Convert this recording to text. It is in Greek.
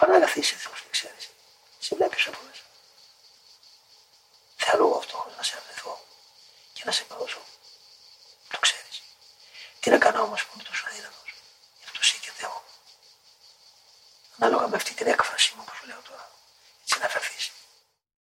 Πάνε να καθίσει δεν ξέρεις. Σε βλέπεις από μέσα. Θέλω αυτό να σε αρνηθώ και να σε παγώσω. Το ξέρεις. Τι να κάνω όμως που είμαι τόσο αδύναμος. Γι' αυτό συγκεντεύω. Ανάλογα με αυτή την έκφραση μου που σου λέω τώρα. Έτσι να φερθείς.